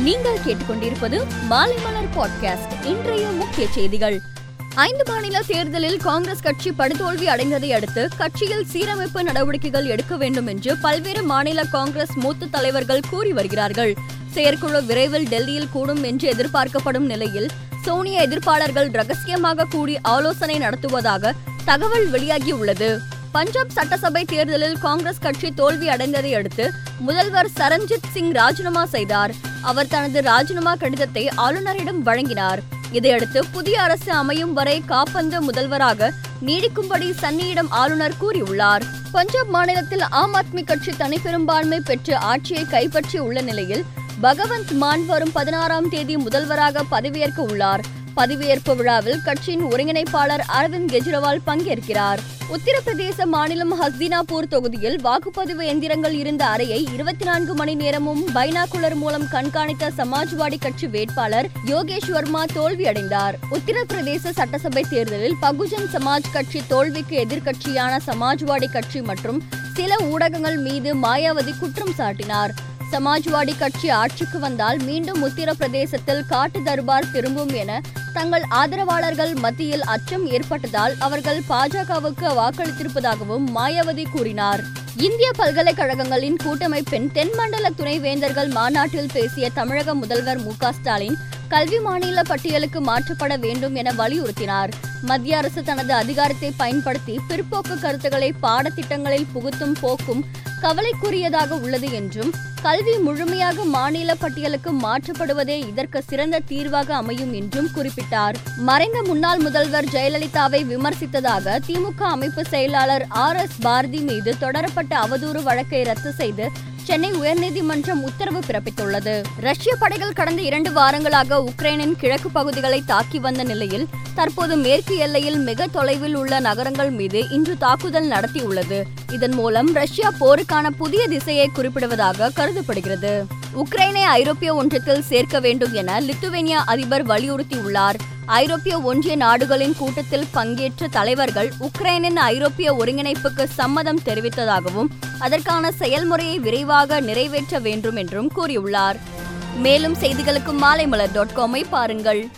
நீங்கள் கேட்டுக்கொண்டிருப்பது மாலைமலர் பாட்காஸ்ட் இன்றைய முக்கிய செய்திகள். ஐந்து மாநில தேர்தலில் காங்கிரஸ் கட்சி படுதோல்வி அடைந்ததை அடுத்து கட்சியில் சீரமைப்பு நடவடிக்கைகள் எடுக்க வேண்டும் என்று பல்வேறு மாநில காங்கிரஸ் மூத்த தலைவர்கள் கூறி வருகிறார்கள். செயற்குழு விரைவில் டெல்லியில் கூடும் என்று எதிர்பார்க்கப்படும் நிலையில் சோனியா எதிர்ப்பாளர்கள் ரகசியமாக கூடி ஆலோசனை நடத்துவதாக தகவல் வெளியாகியுள்ளது. பஞ்சாப் சட்டசபை தேர்தலில் காங்கிரஸ் கட்சி தோல்வி அடைந்ததை அடுத்து முதல்வர் சரண்ஜித் சிங் ராஜினாமா செய்தார். அவர் தனது ராஜினாமா கடிதத்தை ஆளுநரிடம் வழங்கினார். இதையடுத்து புதிய அரசு அமையும் வரை காப்பந்து முதல்வராக நீடிக்கும்படி சன்னியிடம் ஆளுநர் கூறியுள்ளார். பஞ்சாப் மாநிலத்தில் ஆம் ஆத்மி கட்சி தனிப்பெரும்பான்மை பெற்று ஆட்சியை கைப்பற்றி உள்ள நிலையில் பகவந்த் மான் வரும் பதினாறாம் தேதி முதல்வராக பதவியேற்க உள்ளார். பதவியேற்பு விழாவில் கட்சியின் ஒருங்கிணைப்பாளர் அரவிந்த் கெஜ்ரிவால் பங்கேற்கிறார். உத்தரப்பிரதேச மாநிலம் ஹஸ்தினாபூர் தொகுதியில் வாக்குப்பதிவு எந்திரங்கள் இருந்த அறையை இருபத்தி நான்கு மணி நேரமும் பைனாகுலர் மூலம் கண்காணித்த சமாஜ்வாடி கட்சி வேட்பாளர் யோகேஷ் வர்மா தோல்வியடைந்தார். உத்தரப்பிரதேச சட்டசபை தேர்தலில் பகுஜன் சமாஜ் கட்சி தோல்விக்கு எதிர்க்கட்சியான சமாஜ்வாடி கட்சி மற்றும் சில ஊடகங்கள் மீது மாயாவதி குற்றம் சாட்டினார். சமாஜ்வாடி கட்சி ஆட்சிக்கு வந்தால் மீண்டும் உத்தரப்பிரதேசத்தில் காட்டு தர்பார் திரும்பும் என தங்கள் ஆதரவாளர்கள் மத்தியில் அச்சம் ஏற்பட்டதால் அவர்கள் பாஜகவுக்கு வாக்களித்திருப்பதாகவும் மாயாவதி கூறினார். இந்திய பல்கலைக்கழகங்களின் கூட்டமைப்பின் தென்மண்டல துணைவேந்தர்கள் மாநாட்டில் பேசிய தமிழக முதல்வர் மு ஸ்டாலின் கல்வி மாநில பட்டியலுக்கு மாற்றப்பட வேண்டும் என வலியுறுத்தினார். மத்திய அரசு தனது அதிகாரத்தை பயன்படுத்தி பிற்போக்கு கருத்துக்களை பாடத்திட்டங்களில் புகுத்தும் போக்கும் கவலைக்குரியதாக உள்ளது என்றும் கல்வி முழுமையாக மாநில பட்டியலுக்கு மாற்றப்படுவதே இதற்கு சிறந்த தீர்வாக அமையும் என்றும் குறிப்பிட்டார். மறைந்த முன்னாள் முதல்வர் ஜெயலலிதாவை விமர்சித்ததாக திமுக அமைப்பு செயலாளர் ஆர் எஸ் பாரதி மீது தொடரப்பட்ட அவதூறு வழக்கை ரத்து செய்து சென்னை உயர்நீதிமன்றம் உத்தரவு பிறப்பித்துள்ளது. ரஷ்ய படைகள் கடந்த இரண்டு வாரங்களாக உக்ரைனின் கிழக்கு பகுதிகளை தாக்கி வந்த நிலையில் தற்போது மேற்கு எல்லையில் மிக தொலைவில் உள்ள நகரங்கள் மீது இன்று தாக்குதல் நடத்தியுள்ளது. இதன் மூலம் ரஷ்யா போருக்கான புதிய திசையை குறிப்பிடுவதாக கருதப்படுகிறது. உக்ரைனை ஐரோப்பிய ஒன்றியத்தில் சேர்க்க வேண்டும் என லித்துவேனியா அதிபர் வலியுறுத்தியுள்ளார். ஐரோப்பிய ஒன்றிய நாடுகளின் கூட்டத்தில் பங்கேற்ற தலைவர்கள் உக்ரைனின் ஐரோப்பிய ஒருங்கிணைப்புக்கு சம்மதம் தெரிவித்ததாகவும் அதற்கான செயல்முறையை விரைவாக நிறைவேற்ற வேண்டும் என்றும் கூறியுள்ளார். மேலும் செய்திகளுக்கு மாலைமலர் டாட் காமை பாருங்கள்.